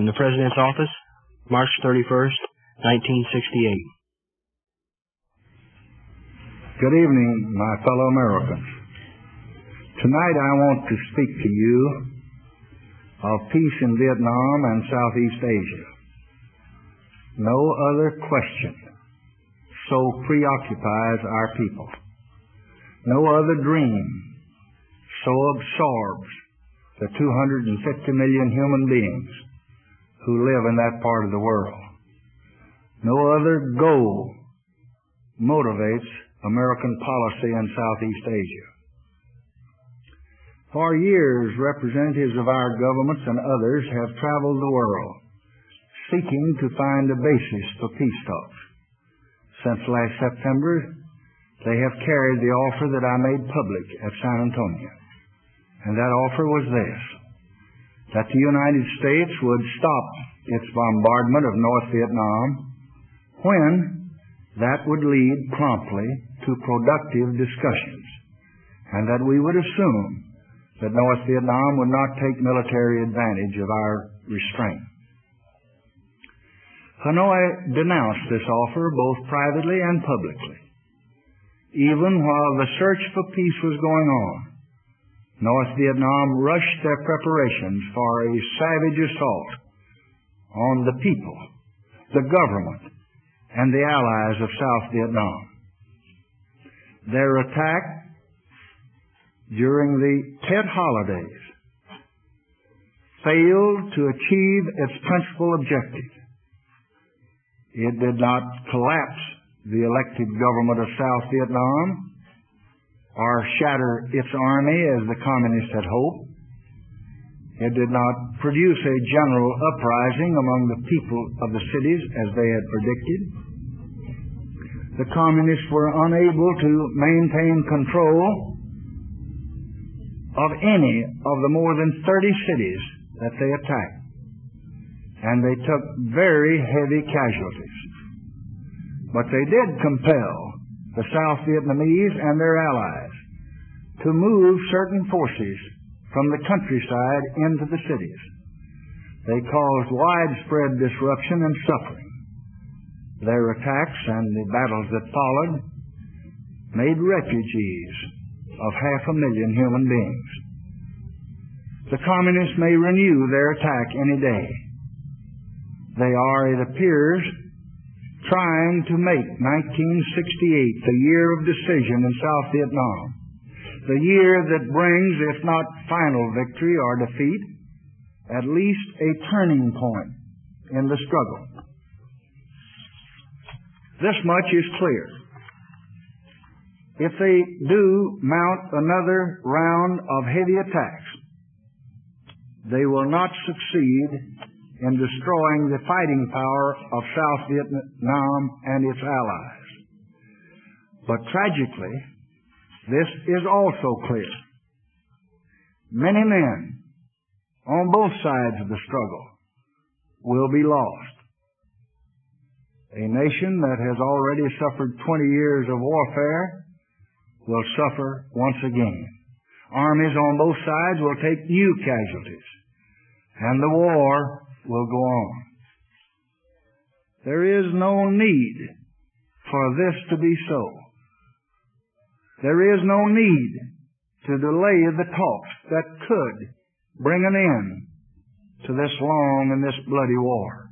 From the President's Office, March 31st, 1968. Good evening, my fellow Americans. Tonight I want to speak to you of peace in Vietnam and Southeast Asia. No other question so preoccupies our people. No other dream so absorbs the 250 million human beings who live in that part of the world. No other goal motivates American policy in Southeast Asia. For years, representatives of our governments and others have traveled the world seeking to find a basis for peace talks. Since last September, they have carried the offer that I made public at San Antonio. And that offer was this that the United States would stop its bombardment of North Vietnam when that would lead promptly to productive discussions, and that we would assume that North Vietnam would not take military advantage of our restraint. Hanoi denounced this offer both privately and publicly. Even while the search for peace was going on, North Vietnam rushed their preparations for a savage assault on the people, the government, and the allies of South Vietnam. Their attack during the Tet holidays failed to achieve its principal objective. It did not collapse the elected government of South Vietnam or shatter its army as the communists had hoped. It did not produce a general uprising among the people of the cities as they had predicted. The communists were unable to maintain control of any of the more than 30 cities that they attacked. And they took very heavy casualties. But they did compel the South Vietnamese and their allies to move certain forces from the countryside into the cities. They caused widespread disruption and suffering. Their attacks and the battles that followed made refugees of half a million human beings. The communists may renew their attack any day. They are, it appears, trying to make 1968 the year of decision in South Vietnam, the year that brings, if not final victory or defeat, at least a turning point in the struggle. This much is clear. If they do mount another round of heavy attacks, they will not succeed in destroying the fighting power of South Vietnam and its allies. But tragically, this is also clear. Many men on both sides of the struggle will be lost. A nation that has already suffered 20 years of warfare will suffer once again. Armies on both sides will take new casualties. And the war will go on. There is no need for this to be so. There is no need to delay the talks that could bring an end to this long and this bloody war.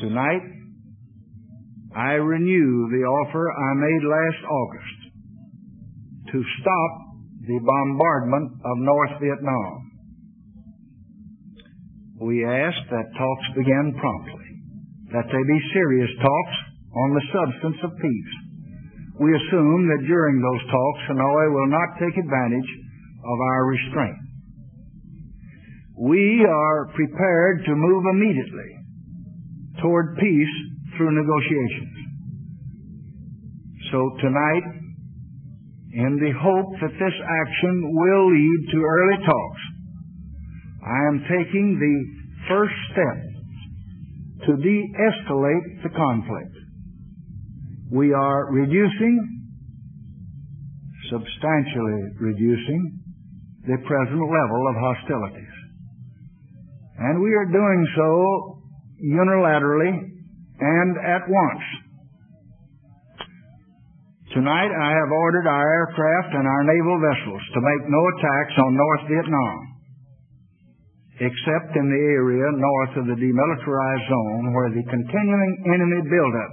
Tonight, I renew the offer I made last August to stop the bombardment of North Vietnam. We ask that talks begin promptly, that they be serious talks on the substance of peace. We assume that during those talks, Hanoi will not take advantage of our restraint. We are prepared to move immediately toward peace through negotiations. So tonight, in the hope that this action will lead to early talks, I am taking the first step to de-escalate the conflict. We are reducing, substantially reducing, the present level of hostilities. And we are doing so unilaterally and at once. Tonight I have ordered our aircraft and our naval vessels to make no attacks on North Vietnam, except in the area north of the demilitarized zone where the continuing enemy buildup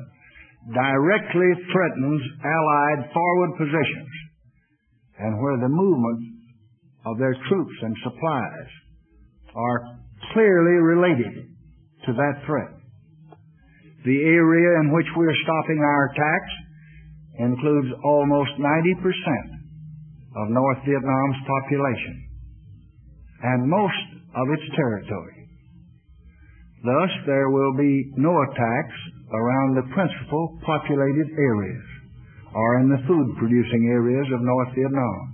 directly threatens Allied forward positions and where the movement of their troops and supplies are clearly related to that threat. The area in which we are stopping our attacks includes almost 90% of North Vietnam's population and most of its territory. Thus, there will be no attacks around the principal populated areas or in the food producing areas of North Vietnam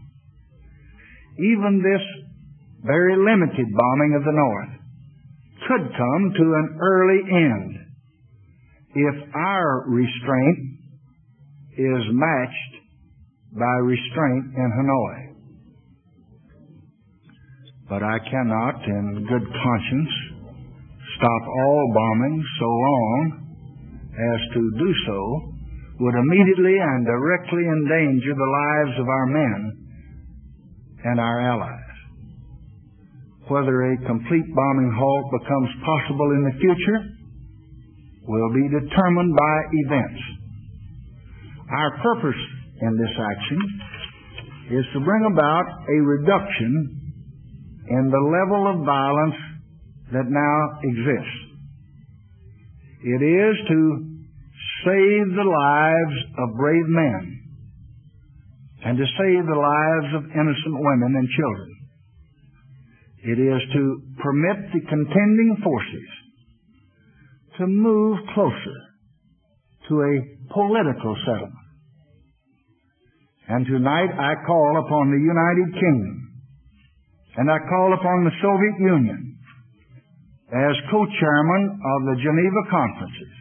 even this very limited bombing of the North could come to an early end if our restraint is matched by restraint in Hanoi. But I cannot, in good conscience, stop all bombing so long as to do so would immediately and directly endanger the lives of our men and our allies. Whether a complete bombing halt becomes possible in the future will be determined by events. Our purpose in this action is to bring about a reduction in the level of violence that now exists. It is to save the lives of brave men and to save the lives of innocent women and children. It is to permit the contending forces to move closer to a political settlement. And tonight I call upon the United Kingdom and I call upon the Soviet Union as co-chairman of the Geneva conferences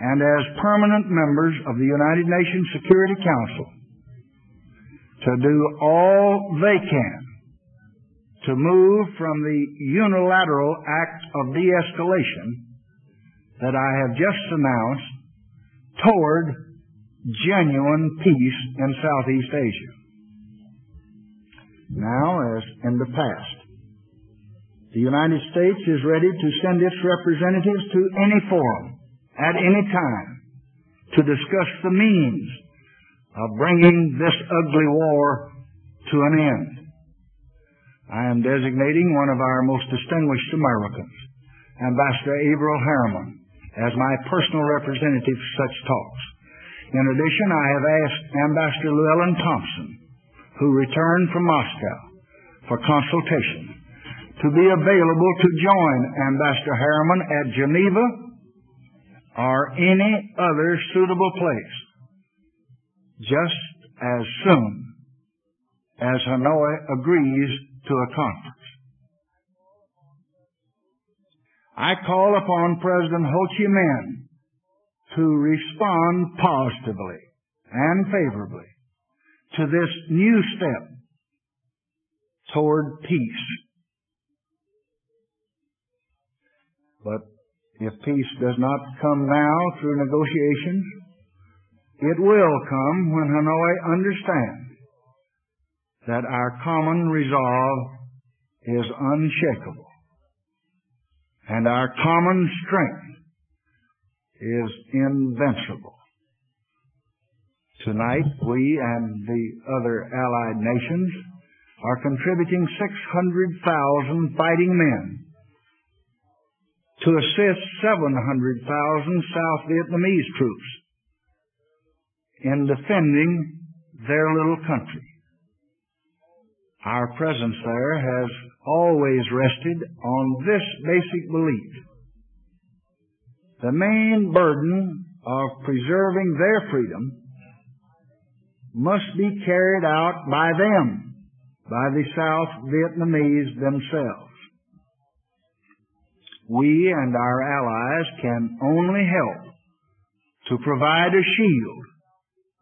and as permanent members of the United Nations Security Council to do all they can to move from the unilateral act of de-escalation that I have just announced toward genuine peace in Southeast Asia. Now, as in the past, the United States is ready to send its representatives to any forum at any time to discuss the means of bringing this ugly war to an end. I am designating one of our most distinguished Americans, Ambassador Averell Harriman, as my personal representative for such talks. In addition, I have asked Ambassador Llewellyn Thompson, who returned from Moscow for consultation, to be available to join Ambassador Harriman at Geneva or any other suitable place just as soon as Hanoi agrees to a conference. I call upon President Ho Chi Minh to respond positively and favorably to this new step toward peace. But if peace does not come now through negotiations, it will come when Hanoi understands that our common resolve is unshakable and our common strength is invincible. Tonight, we and the other allied nations are contributing 600,000 fighting men to assist 700,000 South Vietnamese troops in defending their little country. Our presence there has always rested on this basic belief. The main burden of preserving their freedom must be carried out by them, by the South Vietnamese themselves. We and our allies can only help to provide a shield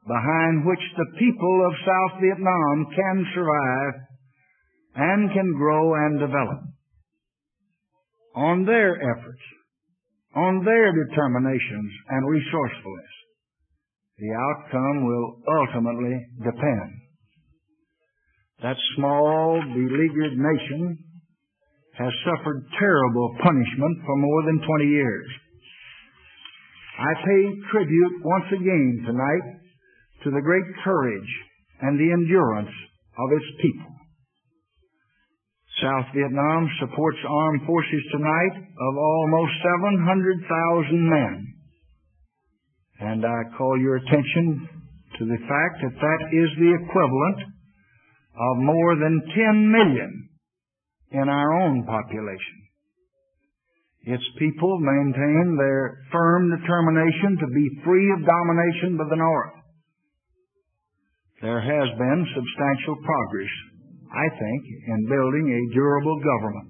behind which the people of South Vietnam can survive and can grow and develop. On their efforts, on their determinations and resourcefulness, the outcome will ultimately depend. That small, beleaguered nation has suffered terrible punishment for more than 20 years. I pay tribute once again tonight to the great courage and the endurance of its people. South Vietnam supports armed forces tonight of almost 700,000 men. And I call your attention to the fact that that is the equivalent of more than 10 million in our own population. Its people maintain their firm determination to be free of domination by the North. There has been substantial progress, I think, in building a durable government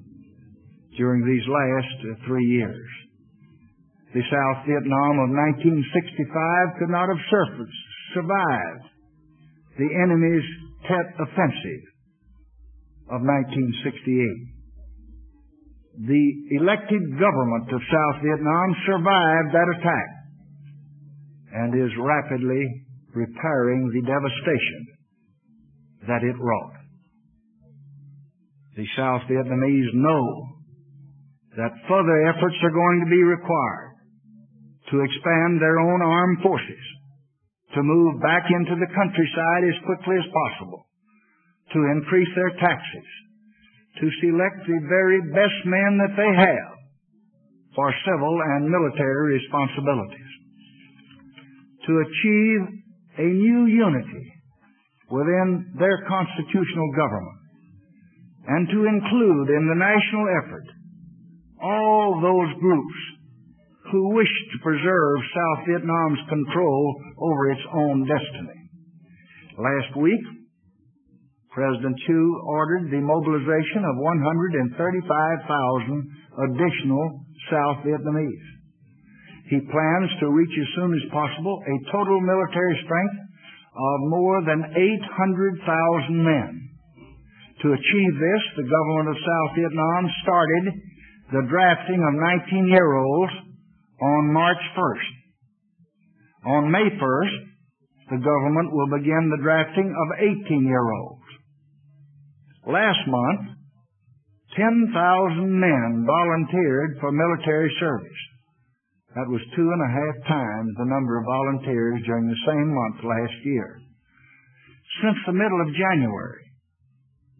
during these last three years. The South Vietnam of 1965 could not have survived the enemy's Tet Offensive of 1968. The elected government of South Vietnam survived that attack and is rapidly repairing the devastation that it wrought. The South Vietnamese know that further efforts are going to be required to expand their own armed forces, to move back into the countryside as quickly as possible, to increase their taxes, to select the very best men that they have for civil and military responsibilities, to achieve a new unity within their constitutional government, and to include in the national effort all those groups who wish to preserve South Vietnam's control over its own destiny. Last week, President Thieu ordered the mobilization of 135,000 additional South Vietnamese. He plans to reach as soon as possible a total military strength of more than 800,000 men. To achieve this, the government of South Vietnam started the drafting of 19-year-olds on March 1st. On May 1st, the government will begin the drafting of 18-year-olds. Last month, 10,000 men volunteered for military service. That was two and a half times the number of volunteers during the same month last year. Since the middle of January,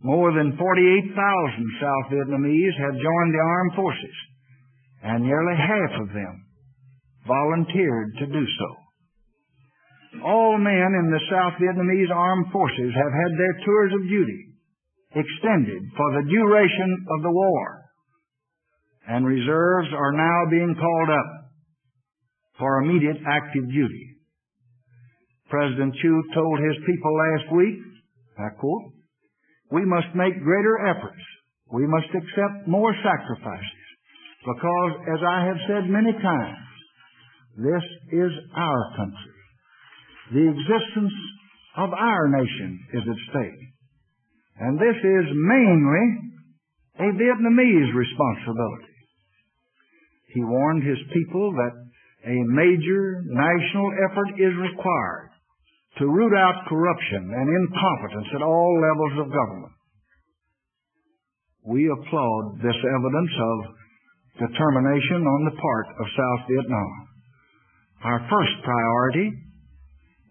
more than 48,000 South Vietnamese have joined the armed forces, and nearly half of them volunteered to do so. All men in the South Vietnamese armed forces have had their tours of duty extended for the duration of the war, and reserves are now being called up for immediate active duty. President Thieu told his people last week, I quote, we must make greater efforts. We must accept more sacrifices because, as I have said many times, this is our country. The existence of our nation is at stake. And this is mainly a Vietnamese responsibility. He warned his people that a major national effort is required to root out corruption and incompetence at all levels of government. We applaud this evidence of determination on the part of South Vietnam. Our first priority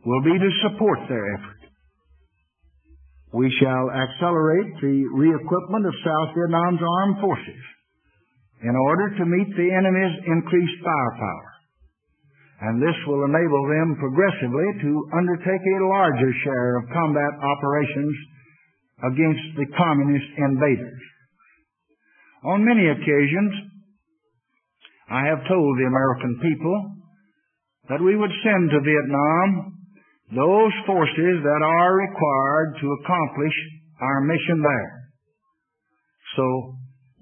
will be to support their effort. We shall accelerate the reequipment of South Vietnam's armed forces in order to meet the enemy's increased firepower. And this will enable them progressively to undertake a larger share of combat operations against the communist invaders. On many occasions, I have told the American people that we would send to Vietnam those forces that are required to accomplish our mission there. So,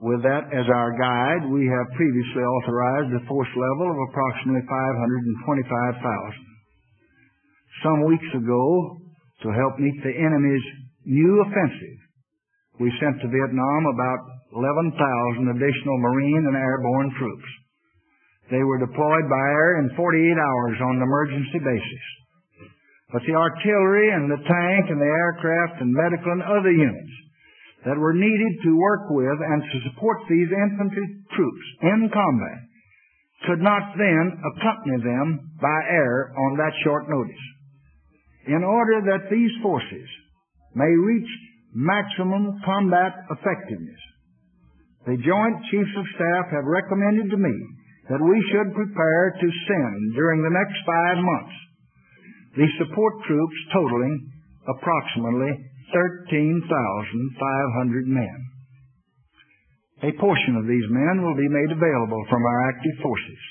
with that as our guide, we have previously authorized a force level of approximately 525,000. Some weeks ago, to help meet the enemy's new offensive, we sent to Vietnam about 11,000 additional Marine and airborne troops. They were deployed by air in 48 hours on an emergency basis. But the artillery and the tank and the aircraft and medical and other units that were needed to work with and to support these infantry troops in combat could not then accompany them by air on that short notice. In order that these forces may reach maximum combat effectiveness, the Joint Chiefs of Staff have recommended to me that we should prepare to send during the next five months the support troops totaling approximately 13,500 men. A portion of these men will be made available from our active forces.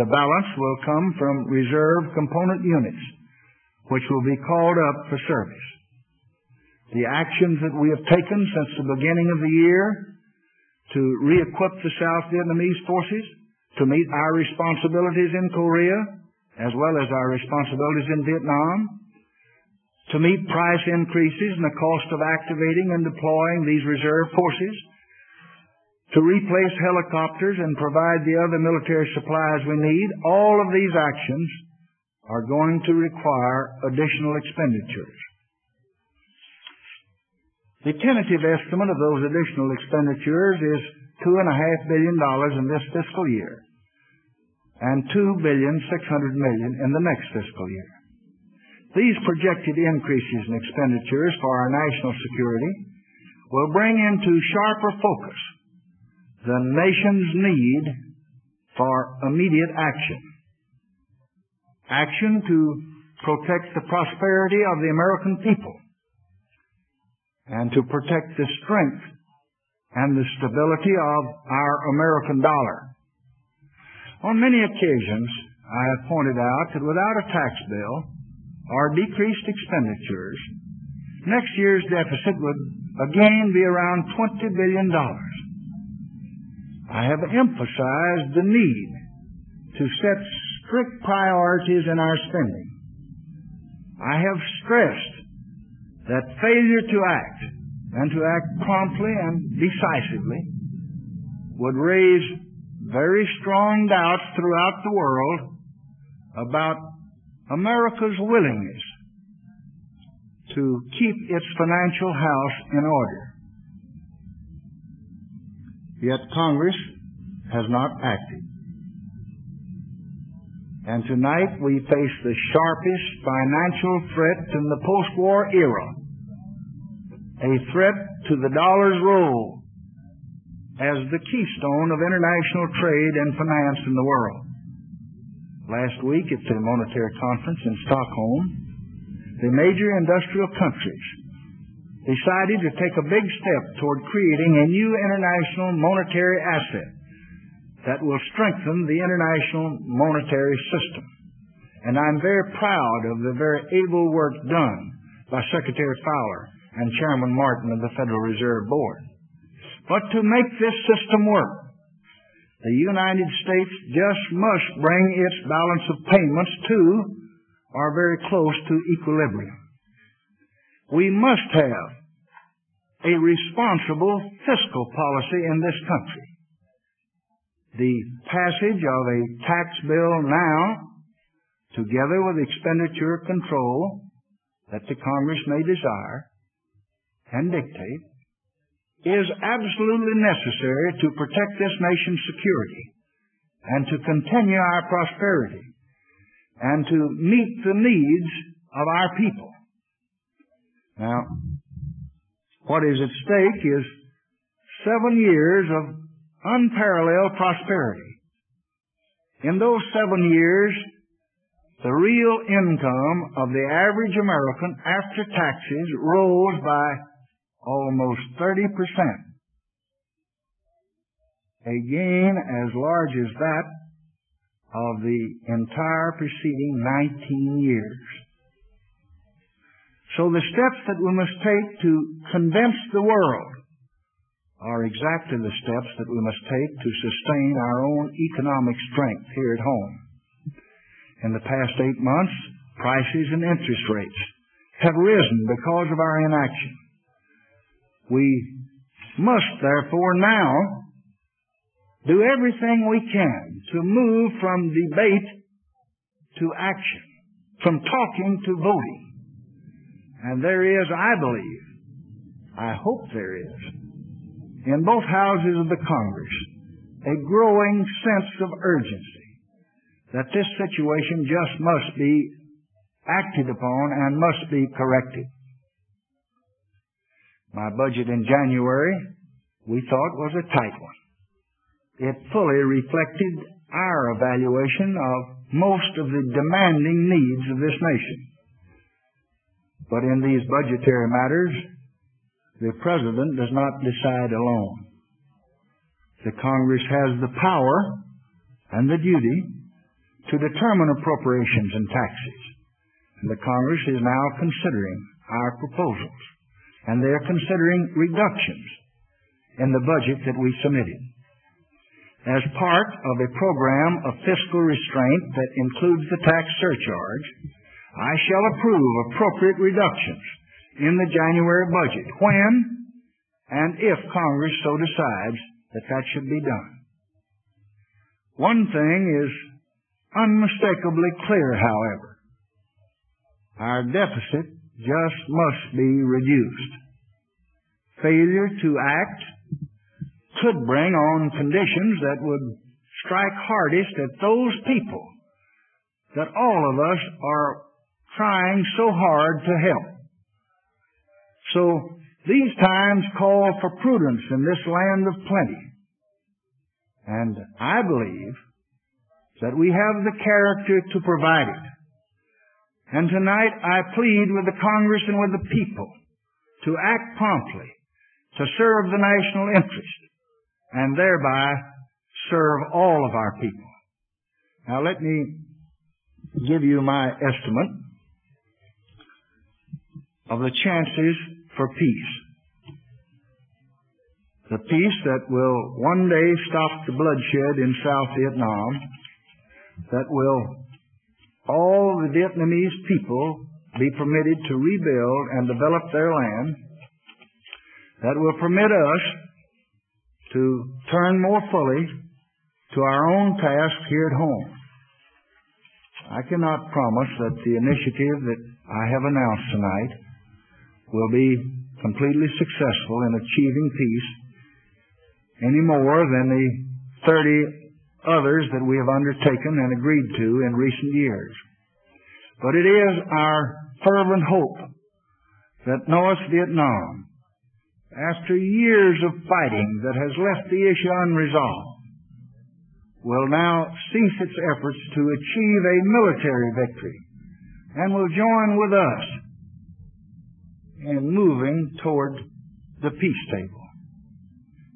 The balance will come from reserve component units, which will be called up for service. The actions that we have taken since the beginning of the year to re-equip the South Vietnamese forces to meet our responsibilities in Korea as well as our responsibilities in Vietnam, to meet price increases and the cost of activating and deploying these reserve forces, to replace helicopters and provide the other military supplies we need, all of these actions are going to require additional expenditures. The tentative estimate of those additional expenditures is $2.5 billion in this fiscal year and two billion six hundred million in the next fiscal year. These projected increases in expenditures for our national security will bring into sharper focus the nation's need for immediate action. Action to protect the prosperity of the American people and to protect the strength and the stability of our American dollar. On many occasions, I have pointed out that without a tax bill or decreased expenditures, next year's deficit would again be around $20 billion. I have emphasized the need to set strict priorities in our spending. I have stressed that failure to act and to act promptly and decisively would raise very strong doubts throughout the world about America's willingness to keep its financial house in order. Yet Congress has not acted. And tonight we face the sharpest financial threat in the post-war era. A threat to the dollar's role as the keystone of international trade and finance in the world. Last week at the Monetary Conference in Stockholm, the major industrial countries decided to take a big step toward creating a new international monetary asset that will strengthen the international monetary system. And I'm very proud of the very able work done by Secretary Fowler and Chairman Martin of the Federal Reserve Board. But to make this system work, the United States just must bring its balance of payments to or very close to equilibrium. We must have a responsible fiscal policy in this country. The passage of a tax bill now, together with expenditure control that the Congress may desire and dictate, is absolutely necessary to protect this nation's security and to continue our prosperity and to meet the needs of our people. Now, what is at stake is seven years of unparalleled prosperity. In those seven years, the real income of the average American after taxes rose by almost 30%. A gain as large as that of the entire preceding 19 years. So the steps that we must take to convince the world are exactly the steps that we must take to sustain our own economic strength here at home. In the past eight months, prices and interest rates have risen because of our inaction. We must therefore now do everything we can to move from debate to action, from talking to voting. And there is, I believe, I hope there is, in both houses of the Congress, a growing sense of urgency that this situation just must be acted upon and must be corrected. My budget in January, we thought, was a tight one. It fully reflected our evaluation of most of the demanding needs of this nation. But in these budgetary matters, the President does not decide alone. The Congress has the power and the duty to determine appropriations and taxes. And the Congress is now considering our proposals. And they are considering reductions in the budget that we submitted as part of a program of fiscal restraint that includes the tax surcharge, I shall approve appropriate reductions in the January budget when and if Congress so decides that that should be done. One thing is unmistakably clear, however. Our deficit just must be reduced. Failure to act could bring on conditions that would strike hardest at those people that all of us are trying so hard to help. So these times call for prudence in this land of plenty. And I believe that we have the character to provide it. And tonight I plead with the Congress and with the people to act promptly to serve the national interest and thereby serve all of our people. Now let me give you my estimate of the chances for peace. The peace that will one day stop the bloodshed in South Vietnam, that will all the Vietnamese people be permitted to rebuild and develop their land, that will permit us to turn more fully to our own task here at home. I cannot promise that the initiative that I have announced tonight will be completely successful in achieving peace any more than the 30 others that we have undertaken and agreed to in recent years. But it is our fervent hope that North Vietnam after years of fighting that has left the issue unresolved, will now cease its efforts to achieve a military victory and will join with us in moving toward the peace table.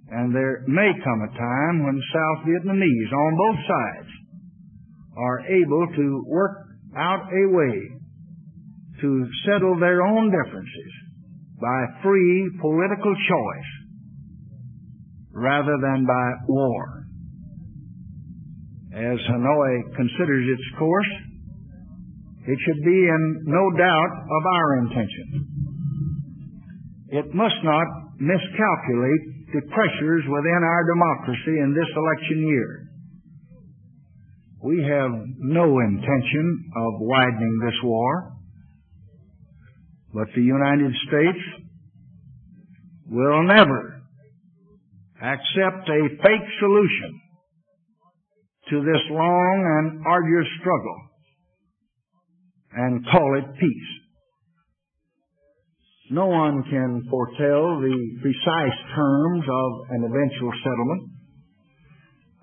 And there may come a time when South Vietnamese on both sides are able to work out a way to settle their own differences by free political choice rather than by war. As Hanoi considers its course, it should be in no doubt of our intention. It must not miscalculate the pressures within our democracy in this election year. We have no intention of widening this war. But the United States will never accept a fake solution to this long and arduous struggle and call it peace. No one can foretell the precise terms of an eventual settlement.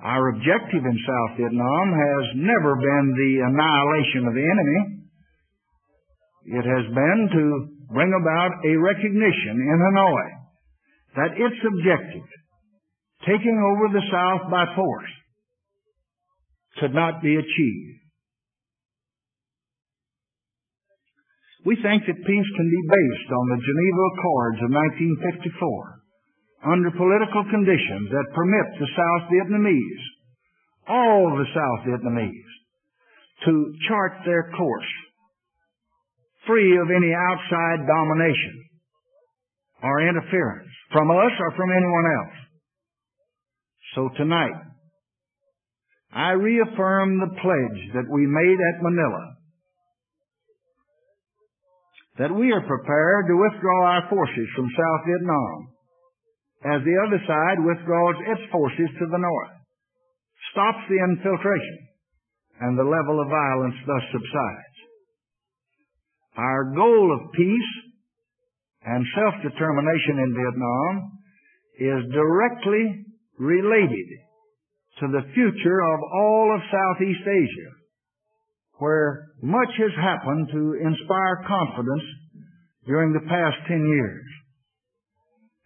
Our objective in South Vietnam has never been the annihilation of the enemy. It has been to bring about a recognition in Hanoi that its objective, taking over the South by force, could not be achieved. We think that peace can be based on the Geneva Accords of 1954 under political conditions that permit the South Vietnamese, all the South Vietnamese, to chart their course free of any outside domination or interference from us or from anyone else. So tonight, I reaffirm the pledge that we made at Manila that we are prepared to withdraw our forces from South Vietnam as the other side withdraws its forces to the north, stops the infiltration, and the level of violence thus subsides. Our goal of peace and self-determination in Vietnam is directly related to the future of all of Southeast Asia where much has happened to inspire confidence during the past 10 years.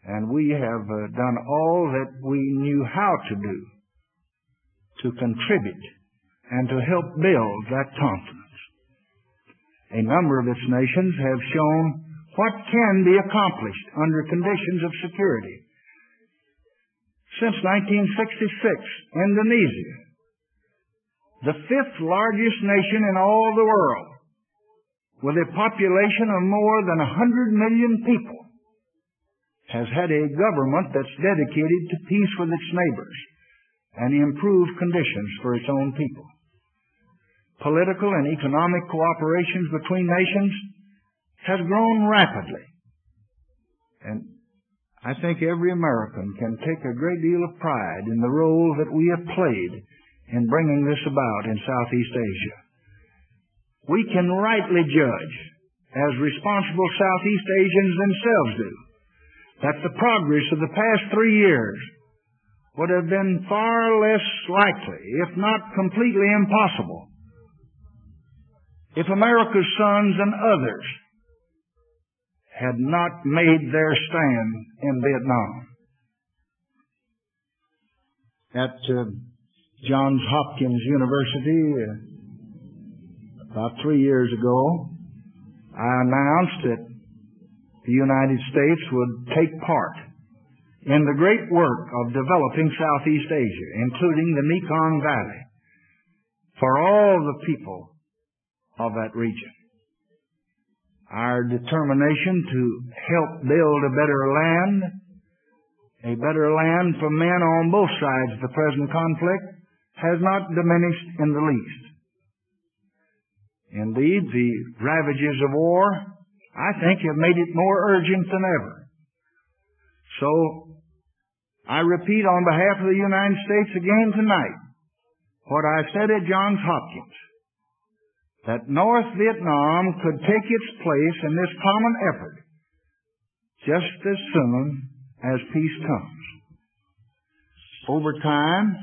And we have uh, done all that we knew how to do to contribute and to help build that confidence. A number of its nations have shown what can be accomplished under conditions of security. Since 1966, Indonesia the fifth largest nation in all the world, with a population of more than 100 million people, has had a government that's dedicated to peace with its neighbors and improved conditions for its own people. Political and economic cooperations between nations has grown rapidly. And I think every American can take a great deal of pride in the role that we have played in bringing this about in Southeast Asia. We can rightly judge, as responsible Southeast Asians themselves do, that the progress of the past three years would have been far less likely, if not completely impossible, if America's sons and others had not made their stand in Vietnam. At uh, Johns Hopkins University about three years ago, I announced that the United States would take part in the great work of developing Southeast Asia, including the Mekong Valley, for all the people of that region. Our determination to help build a better land, a better land for men on both sides of the present conflict, has not diminished in the least. Indeed, the ravages of war, I think, have made it more urgent than ever. So, I repeat on behalf of the United States again tonight what I said at Johns Hopkins, that North Vietnam could take its place in this common effort just as soon as peace comes. Over time,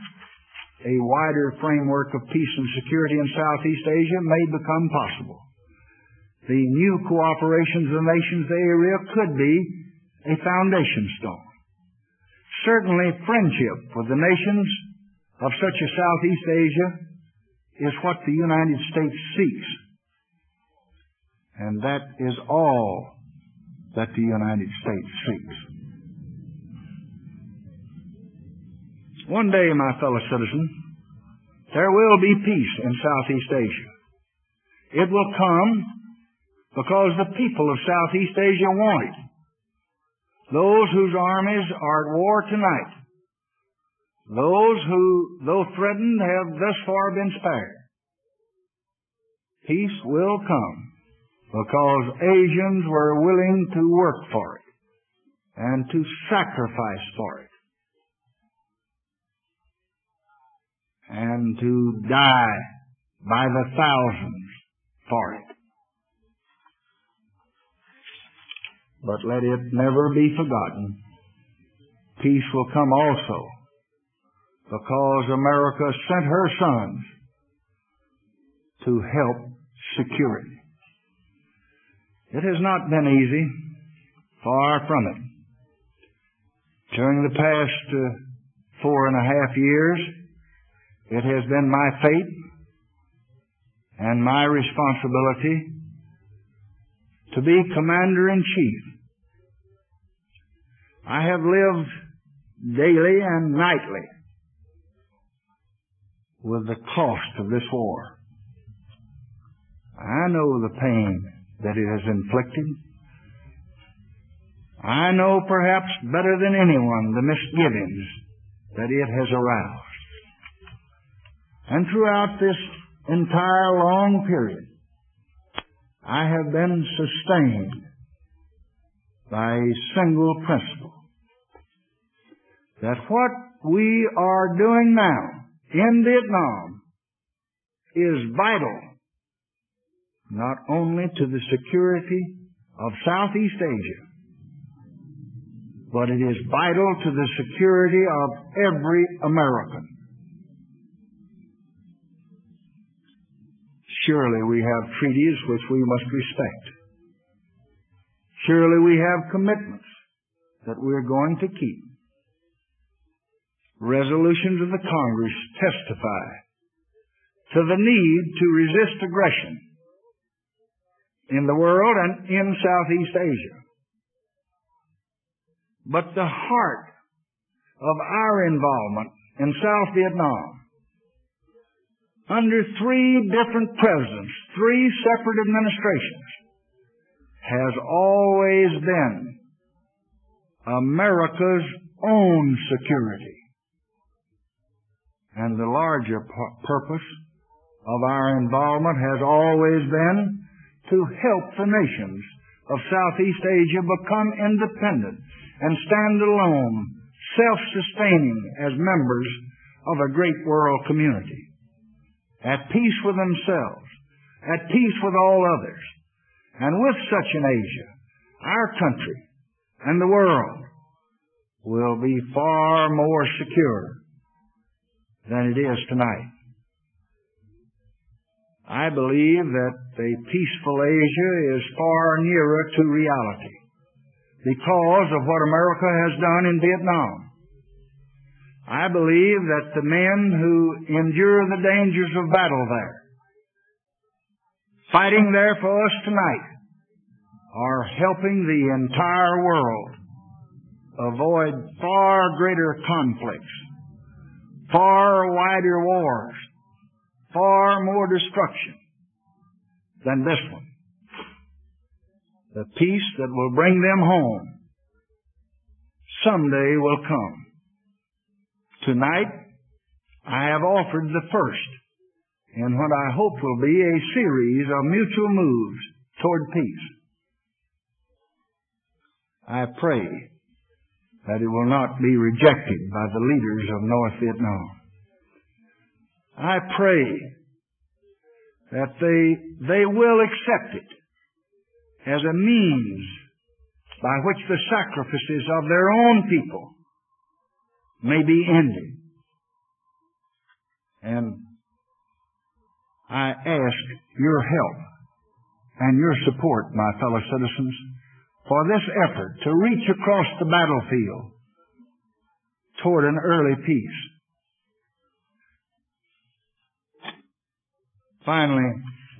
a wider framework of peace and security in Southeast Asia may become possible. The new cooperation of the nations of the area could be a foundation stone. Certainly friendship with the nations of such a Southeast Asia is what the United States seeks. And that is all that the United States seeks. One day, my fellow citizen, there will be peace in Southeast Asia. It will come because the people of Southeast Asia want it. Those whose armies are at war tonight. Those who, though threatened, have thus far been spared. Peace will come because Asians were willing to work for it and to sacrifice for it and to die by the thousands for it. But let it never be forgotten. Peace will come also because America sent her sons to help secure it. It has not been easy, far from it. During the past uh, four and a half years, it has been my fate and my responsibility to be commander in chief. I have lived daily and nightly with the cost of this war. I know the pain that it has inflicted. I know perhaps better than anyone the misgivings that it has aroused. And throughout this entire long period, I have been sustained by a single principle. That what we are doing now in Vietnam is vital not only to the security of Southeast Asia, but it is vital to the security of every American. Surely we have treaties which we must respect. Surely we have commitments that we're going to keep. Resolutions of the Congress testify to the need to resist aggression in the world and in Southeast Asia. But the heart of our involvement in South Vietnam under three different presidents, three separate administrations, has always been America's own security. And the larger purpose of our involvement has always been to help the nations of Southeast Asia become independent and stand alone, self-sustaining as members of a great world community at peace with themselves, at peace with all others. And with such an Asia, our country and the world will be far more secure than it is tonight. I believe that a peaceful Asia is far nearer to reality because of what America has done in Vietnam. I believe that the men who endure the dangers of battle there, fighting there for us tonight, are helping the entire world avoid far greater conflicts, far wider wars, far more destruction than this one. The peace that will bring them home someday will come. Tonight, I have offered the first in what I hope will be a series of mutual moves toward peace. I pray that it will not be rejected by the leaders of North Vietnam. I pray that they, they will accept it as a means by which the sacrifices of their own people may be ended. And I ask your help and your support, my fellow citizens, for this effort to reach across the battlefield toward an early peace. Finally,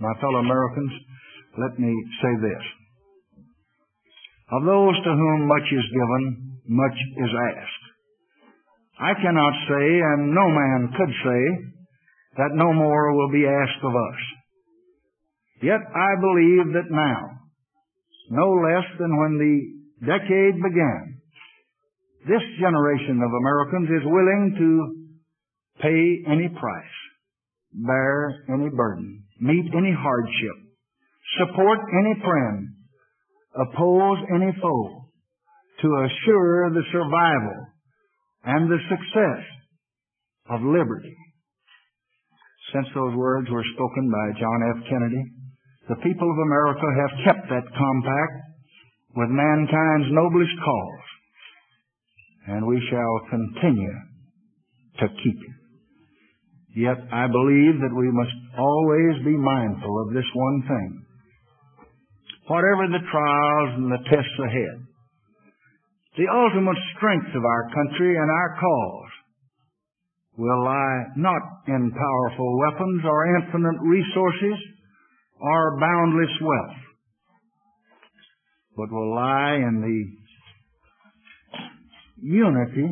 my fellow Americans, let me say this. Of those to whom much is given, much is asked. I cannot say, and no man could say, that no more will be asked of us. Yet I believe that now, no less than when the decade began, this generation of Americans is willing to pay any price, bear any burden, meet any hardship, support any friend, oppose any foe, to assure the survival and the success of liberty since those words were spoken by John F. Kennedy, the people of America have kept that compact with mankind's noblest cause, and we shall continue to keep it. Yet I believe that we must always be mindful of this one thing. Whatever the trials and the tests ahead, the ultimate strength of our country and our cause will lie not in powerful weapons or infinite resources or boundless wealth, but will lie in the unity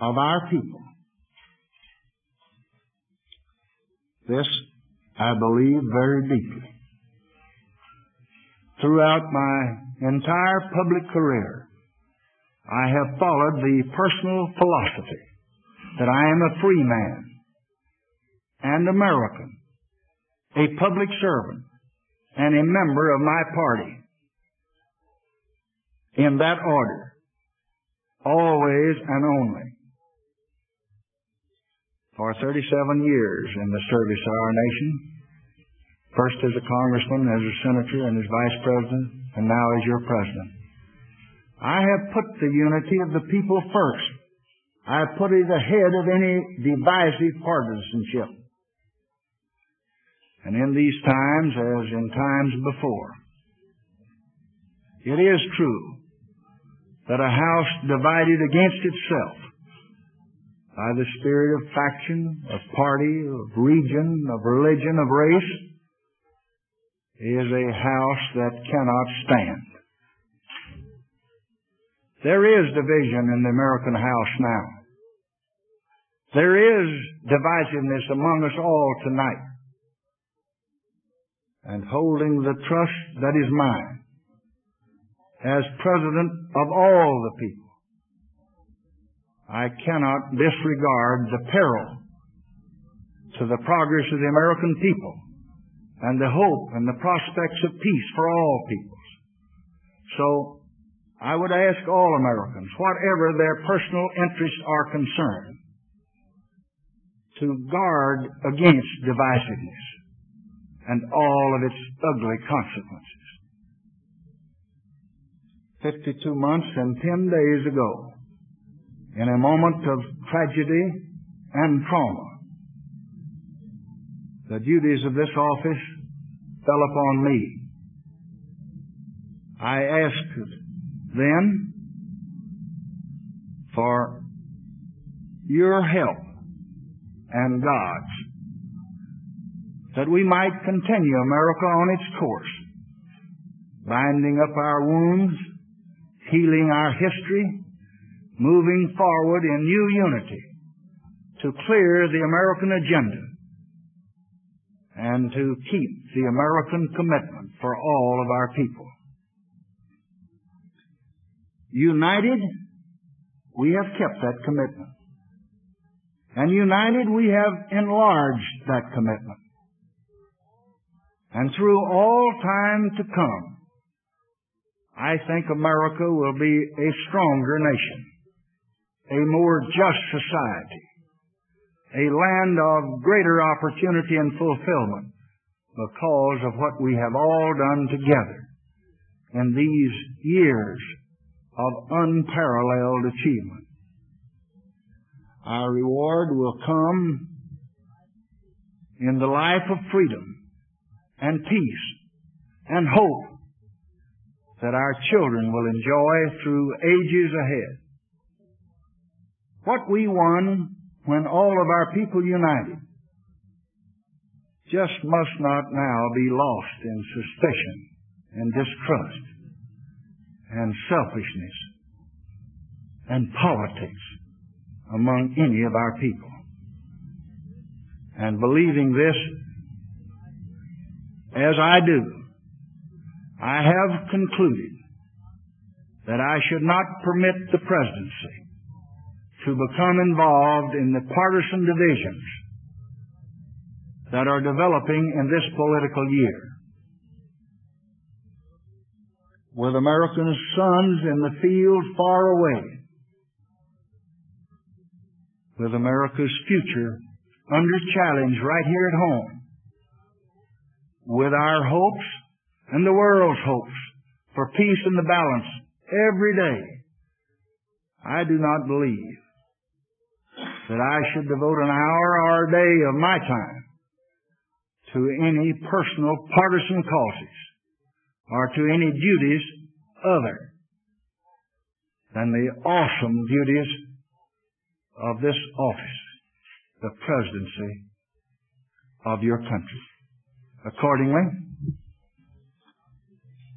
of our people. This I believe very deeply. Throughout my entire public career, I have followed the personal philosophy that I am a free man and American, a public servant, and a member of my party. In that order, always and only. For 37 years in the service of our nation, first as a congressman, as a senator, and as vice president, and now as your president. I have put the unity of the people first I have put it ahead of any divisive partisanship. And in these times, as in times before, it is true that a house divided against itself by the spirit of faction, of party, of region, of religion, of race, is a house that cannot stand. There is division in the American house now. There is divisiveness among us all tonight. And holding the trust that is mine as president of all the people, I cannot disregard the peril to the progress of the American people and the hope and the prospects of peace for all peoples. So I would ask all Americans, whatever their personal interests are concerned, to guard against divisiveness and all of its ugly consequences. 52 months and 10 days ago, in a moment of tragedy and trauma, the duties of this office fell upon me. I asked then for your help and God's that we might continue America on its course, binding up our wounds, healing our history, moving forward in new unity to clear the American agenda and to keep the American commitment for all of our people. United, we have kept that commitment. And united, we have enlarged that commitment. And through all time to come, I think America will be a stronger nation, a more just society, a land of greater opportunity and fulfillment because of what we have all done together in these years of unparalleled achievement. Our reward will come in the life of freedom and peace and hope that our children will enjoy through ages ahead. What we won when all of our people united just must not now be lost in suspicion and distrust and selfishness and politics among any of our people. And believing this, as I do, I have concluded that I should not permit the presidency to become involved in the partisan divisions that are developing in this political year with American sons in the field far away, with America's future under challenge right here at home. With our hopes and the world's hopes for peace and the balance every day. I do not believe that I should devote an hour or a day of my time to any personal partisan causes or to any duties other than the awesome duties of this office, the presidency of your country. Accordingly,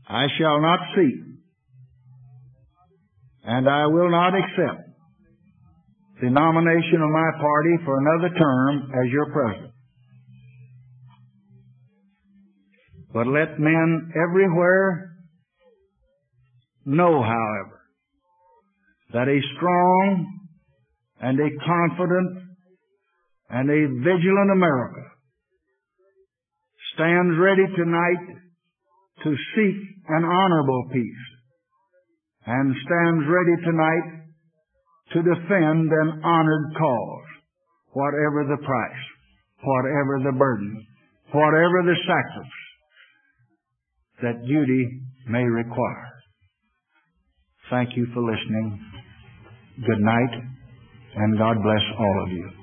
I shall not seek and I will not accept the nomination of my party for another term as your president. But let men everywhere know, however, that a strong and a confident and a vigilant America stands ready tonight to seek an honorable peace and stands ready tonight to defend an honored cause, whatever the price, whatever the burden, whatever the sacrifice that duty may require. Thank you for listening. Good night, and God bless all of you.